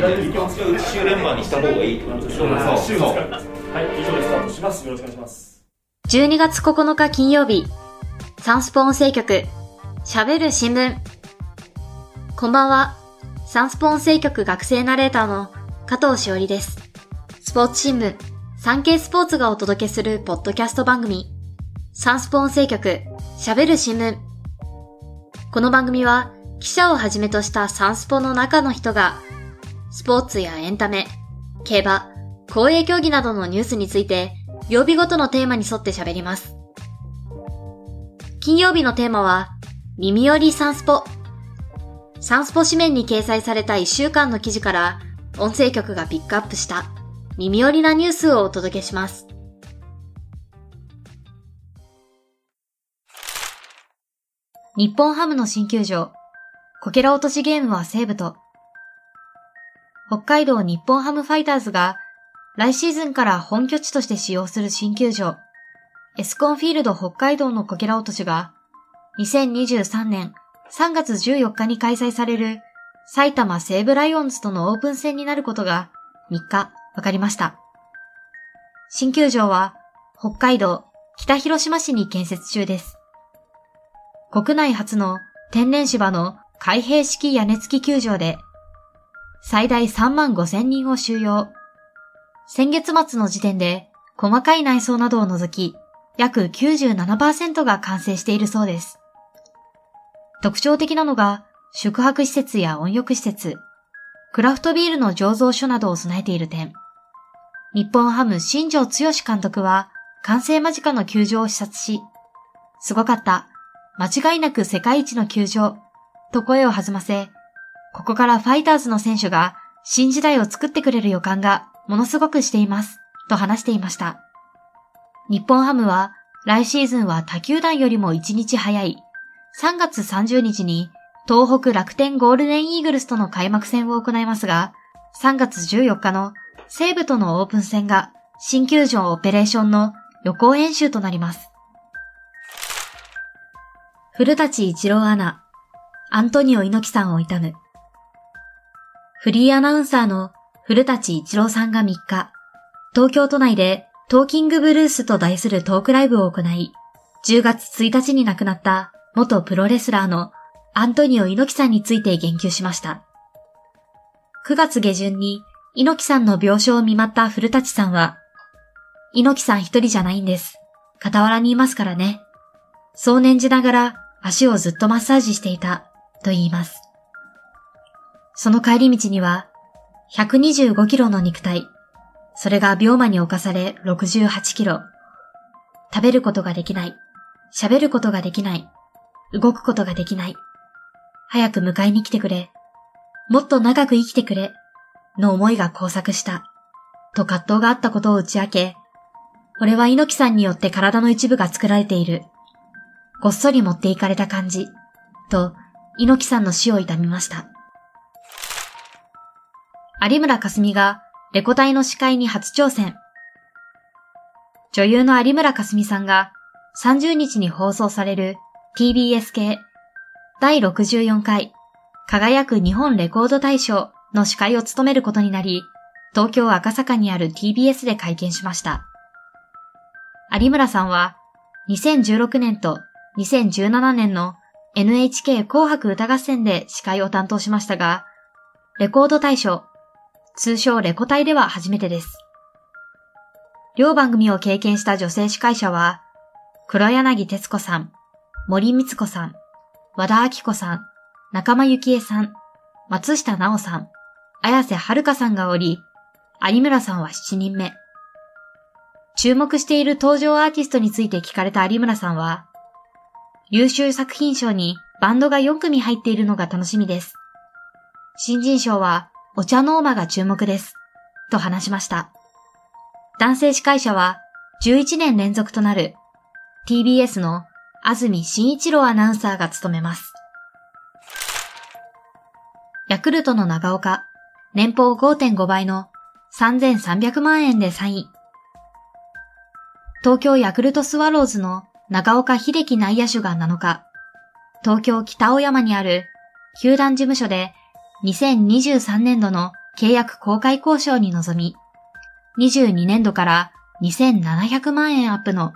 週連番にした方がいいってことでしょはいそうそうはい、以上でスタートします。よろしくお願いします。12月9日金曜日、サンスポ音声局、喋る新聞。こんばんは、サンスポ音声局学生ナレーターの加藤しおりです。スポーツ新聞、サンケイスポーツがお届けするポッドキャスト番組、サンスポ音声局、喋る新聞。この番組は、記者をはじめとしたサンスポの中の人が、スポーツやエンタメ、競馬、公営競技などのニュースについて、曜日ごとのテーマに沿って喋ります。金曜日のテーマは、耳寄りサンスポ。サンスポ紙面に掲載された1週間の記事から、音声局がピックアップした耳寄りなニュースをお届けします。日本ハムの新球場、こけら落としゲームは西武と、北海道日本ハムファイターズが来シーズンから本拠地として使用する新球場、エスコンフィールド北海道のこけら落としが、2023年3月14日に開催される埼玉西武ライオンズとのオープン戦になることが3日分かりました。新球場は北海道北広島市に建設中です。国内初の天然芝の開閉式屋根付き球場で最大3万5千人を収容。先月末の時点で細かい内装などを除き約97%が完成しているそうです。特徴的なのが宿泊施設や温浴施設、クラフトビールの醸造所などを備えている点。日本ハム新庄剛志監督は完成間近の球場を視察し、すごかった、間違いなく世界一の球場、と声を弾ませ、ここからファイターズの選手が新時代を作ってくれる予感がものすごくしています、と話していました。日本ハムは来シーズンは他球団よりも1日早い3月30日に東北楽天ゴールデンイーグルスとの開幕戦を行いますが、3月14日の西武とのオープン戦が新球場オペレーションの予行演習となります。古舘一郎アナ、アントニオ猪木さんを悼む。フリーアナウンサーの古舘一郎さんが3日、東京都内でトーキングブルースと題するトークライブを行い、10月1日に亡くなった元プロレスラーのアントニオ猪木さんについて言及しました。9月下旬に猪木さんの病床を見舞った古舘さんは、猪木さん一人じゃないんです。傍らにいますからね。そう念じながら足をずっとマッサージしていた、と言います。その帰り道には、125キロの肉体、それが病魔に侵され68キロ。食べることができない。喋ることができない。動くことができない。早く迎えに来てくれ。もっと長く生きてくれ。の思いが交錯した。と葛藤があったことを打ち明け、俺は猪木さんによって体の一部が作られている。ごっそり持っていかれた感じ。と、猪木さんの死を悼みました。有村架純がレコ大の司会に初挑戦。女優の有村架純さんが30日に放送される TBS 系第64回輝く日本レコード大賞の司会を務めることになり、東京赤坂にある TBS で会見しました。有村さんは2016年と2017年の NHK 紅白歌合戦で司会を担当しましたが、レコード大賞、通称レコ大では初めてです。両番組を経験した女性司会者は、黒柳徹子さん、森光子さん、和田明子さん、仲間由紀恵さん、松下奈緒さん、綾瀬はるかさんがおり、有村さんは7人目。注目している登場アーティストについて聞かれた有村さんは、優秀作品賞にバンドが4組入っているのが楽しみです。新人賞はお茶ノーマが注目です。と話しました。男性司会者は11年連続となる TBS の安住紳一郎アナウンサーが務めます。ヤクルトの長岡、年俸5.5倍の3300万円でサイン。東京ヤクルトスワローズの長岡秀樹内野手が7日、東京北青山にある球団事務所で2023年度の契約公開交渉に臨み、22年度から2700万円アップの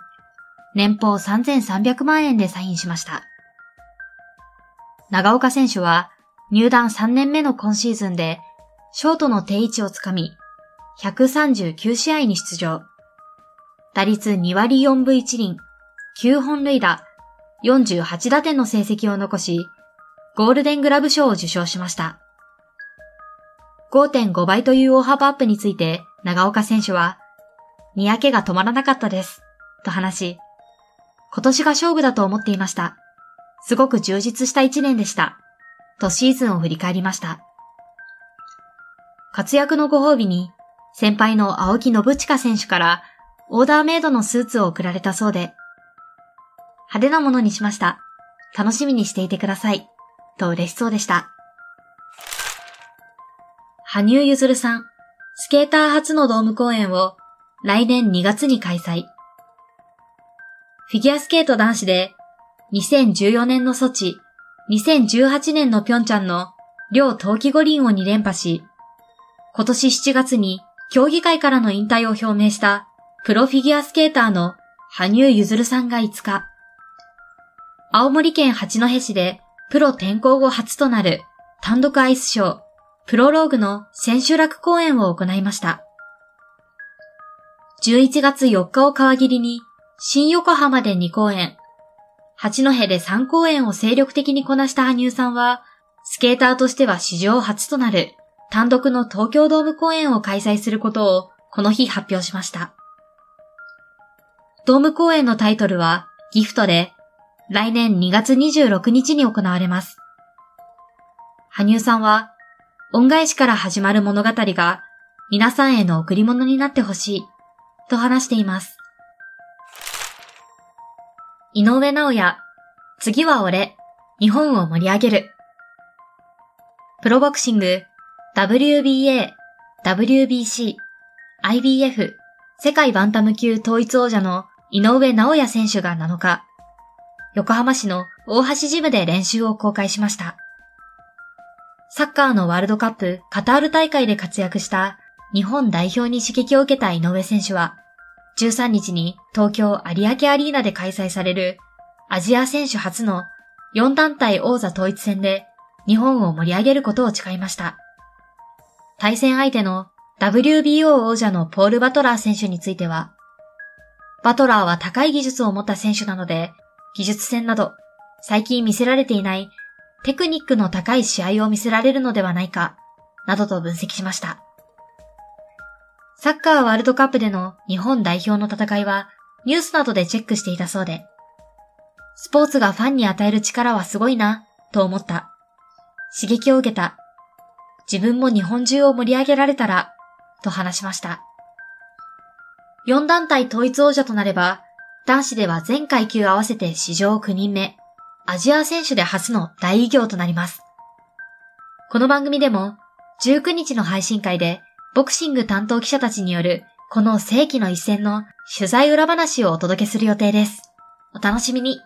年俸3300万円でサインしました。長岡選手は入団3年目の今シーズンでショートの定位置をつかみ、139試合に出場。打率2割4分1厘、9本塁打、48打点の成績を残し、ゴールデングラブ賞を受賞しました。5.5倍という大幅アップについて長岡選手は、にやけが止まらなかったです、と話し、今年が勝負だと思っていました。すごく充実した一年でした。とシーズンを振り返りました。活躍のご褒美に、先輩の青木信近選手からオーダーメイドのスーツを贈られたそうで、派手なものにしました。楽しみにしていてください。と嬉しそうでした。羽生結弦さん、スケーター初のドーム公演を来年2月に開催。フィギュアスケート男子で2014年のソチ、2018年のピョンチャンの両冬季五輪を2連覇し、今年7月に競技会からの引退を表明したプロフィギュアスケーターの羽生結弦さんが5日、青森県八戸市でプロ転向後初となる単独アイスショー、プロローグの千秋楽公演を行いました。11月4日を皮切りに新横浜で2公演、八戸で3公演を精力的にこなした羽生さんは、スケーターとしては史上初となる単独の東京ドーム公演を開催することをこの日発表しました。ドーム公演のタイトルはギフトで、来年2月26日に行われます。羽生さんは、恩返しから始まる物語が皆さんへの贈り物になってほしい、と話しています。井上直也、次は俺、日本を盛り上げる。プロボクシング、WBA、WBC、IBF、世界バンタム級統一王者の井上直也選手が7日、横浜市の大橋ジムで練習を公開しました。サッカーのワールドカップカタール大会で活躍した日本代表に刺激を受けた井上選手は、13日に東京有明アリーナで開催されるアジア選手初の4団体王座統一戦で日本を盛り上げることを誓いました。対戦相手の WBO 王者のポール・バトラー選手については、バトラーは高い技術を持った選手なので、技術戦など最近見せられていないテクニックの高い試合を見せられるのではないか、などと分析しました。サッカーワールドカップでの日本代表の戦いはニュースなどでチェックしていたそうで、スポーツがファンに与える力はすごいな、と思った。刺激を受けた。自分も日本中を盛り上げられたら、と話しました。4団体統一王者となれば、男子では全階級合わせて史上9人目、アジア選手で初の大偉業となります。この番組でも、19日の配信会で、ボクシング担当記者たちによる、この世紀の一戦の取材裏話をお届けする予定です。お楽しみに。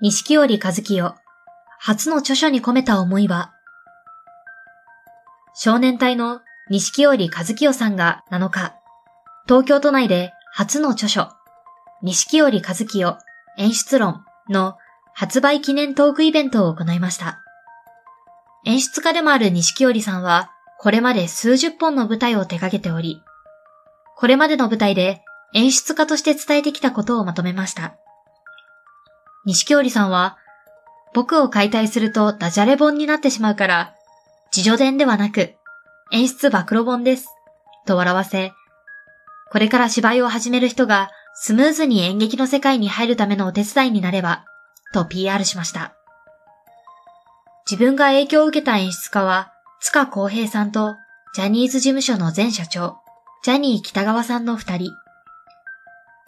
錦織和清、初の著書に込めた思いは、少年隊の錦織和清さんが7日、東京都内で初の著書、錦織和清演出論の発売記念トークイベントを行いました。演出家でもある錦織さんは、これまで数十本の舞台を手掛けており、これまでの舞台で演出家として伝えてきたことをまとめました。錦織さんは、僕を解体するとダジャレ本になってしまうから、自助伝ではなく、演出暴露本です。と笑わせ、これから芝居を始める人がスムーズに演劇の世界に入るためのお手伝いになれば、と PR しました。自分が影響を受けた演出家は、塚公平さんと、ジャニーズ事務所の前社長、ジャニー北川さんの二人。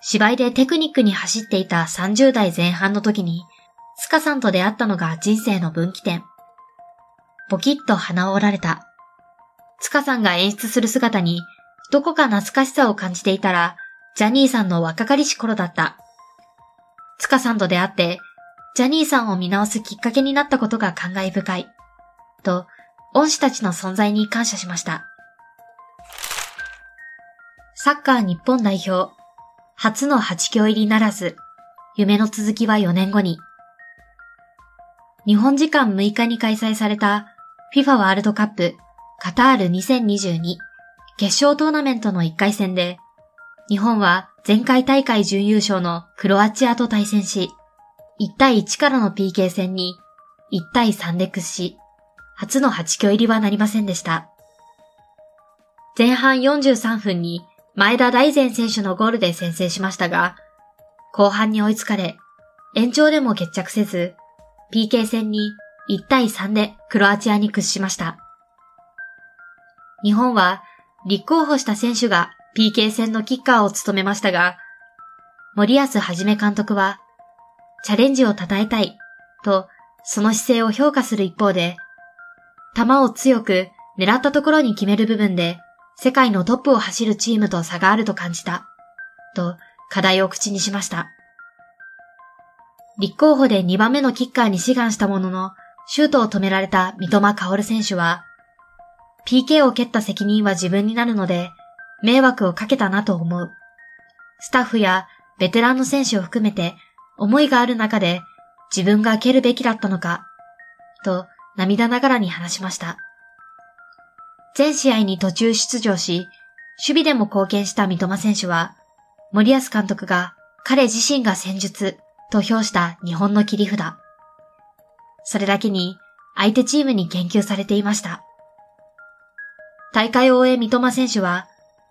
芝居でテクニックに走っていた30代前半の時に、スカさんと出会ったのが人生の分岐点。ポキッと鼻を折られた。スカさんが演出する姿に、どこか懐かしさを感じていたら、ジャニーさんの若かりし頃だった。スカさんと出会って、ジャニーさんを見直すきっかけになったことが感慨深い。と、恩師たちの存在に感謝しました。サッカー日本代表、初の8強入りならず、夢の続きは4年後に。日本時間6日に開催された FIFA ワールドカップカタール2022決勝トーナメントの1回戦で、日本は前回大会準優勝のクロアチアと対戦し、1対1からの PK 戦に1対3で屈し、初の8強入りはなりませんでした。前半43分に前田大然選手のゴールで先制しましたが、後半に追いつかれ、延長でも決着せず、PK 戦に1対3でクロアチアに屈しました。日本は立候補した選手が PK 戦のキッカーを務めましたが、森保はじめ監督は、チャレンジを称えたいとその姿勢を評価する一方で、球を強く狙ったところに決める部分で世界のトップを走るチームと差があると感じた、と課題を口にしました。立候補で2番目のキッカーに志願したものの、シュートを止められた三笘薫選手は、PK を蹴った責任は自分になるので、迷惑をかけたなと思う。スタッフやベテランの選手を含めて思いがある中で自分が蹴るべきだったのか、と涙ながらに話しました。全試合に途中出場し、守備でも貢献した三笘選手は、森保監督が彼自身が戦術と評した日本の切り札。それだけに相手チームに言及されていました。大会を終え三笘選手は、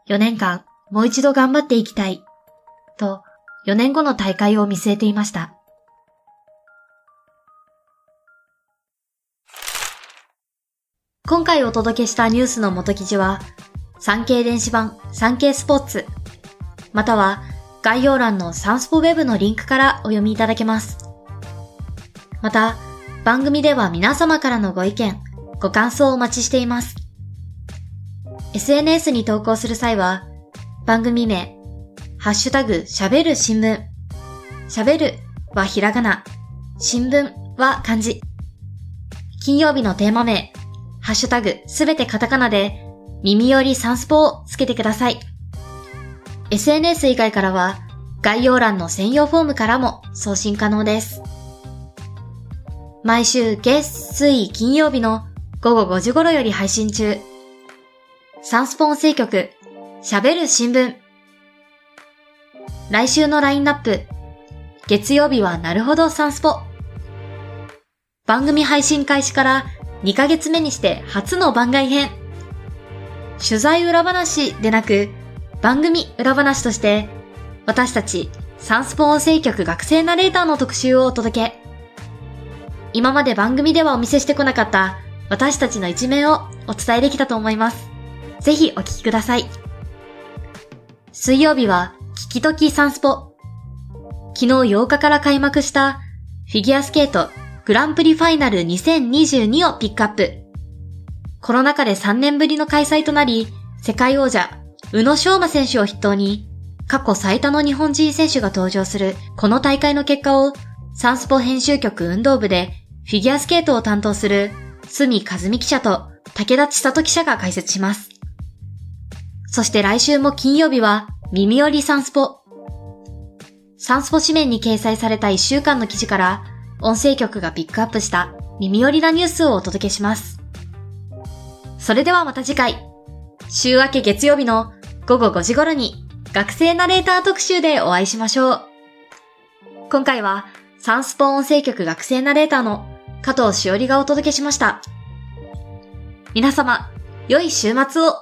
4年間もう一度頑張っていきたい、と4年後の大会を見据えていました。今回お届けしたニュースの元記事は、産経電子版産経スポーツ、または概要欄のサンスポウェブのリンクからお読みいただけます。また、番組では皆様からのご意見、ご感想をお待ちしています。SNS に投稿する際は、番組名、ハッシュタグ、喋る新聞。喋るはひらがな、新聞は漢字。金曜日のテーマ名、ハッシュタグすべてカタカナで耳よりサンスポをつけてください。SNS 以外からは概要欄の専用フォームからも送信可能です。毎週月、水、金曜日の午後5時頃より配信中。サンスポ音声局、喋る新聞。来週のラインナップ。月曜日はなるほどサンスポ。番組配信開始から2ヶ月目にして初の番外編。取材裏話でなく、番組裏話として、私たちサンスポ音声局学生ナレーターの特集をお届け。今まで番組ではお見せしてこなかった私たちの一面をお伝えできたと思います。ぜひお聞きください。水曜日は、聞きときサンスポ。昨日8日から開幕したフィギュアスケートグランプリファイナル2022をピックアップ。コロナ禍で3年ぶりの開催となり、世界王者、宇野昌磨選手を筆頭に、過去最多の日本人選手が登場するこの大会の結果を、サンスポ編集局運動部でフィギュアスケートを担当する、隅和美記者と武田千里記者が解説します。そして来週も金曜日は、耳寄りサンスポ。サンスポ紙面に掲載された1週間の記事から、音声局がピックアップした耳寄りなニュースをお届けします。それではまた次回、週明け月曜日の午後5時頃に学生ナレーター特集でお会いしましょう。今回はサンスポ音声局学生ナレーターの加藤しおりがお届けしました。皆様、良い週末を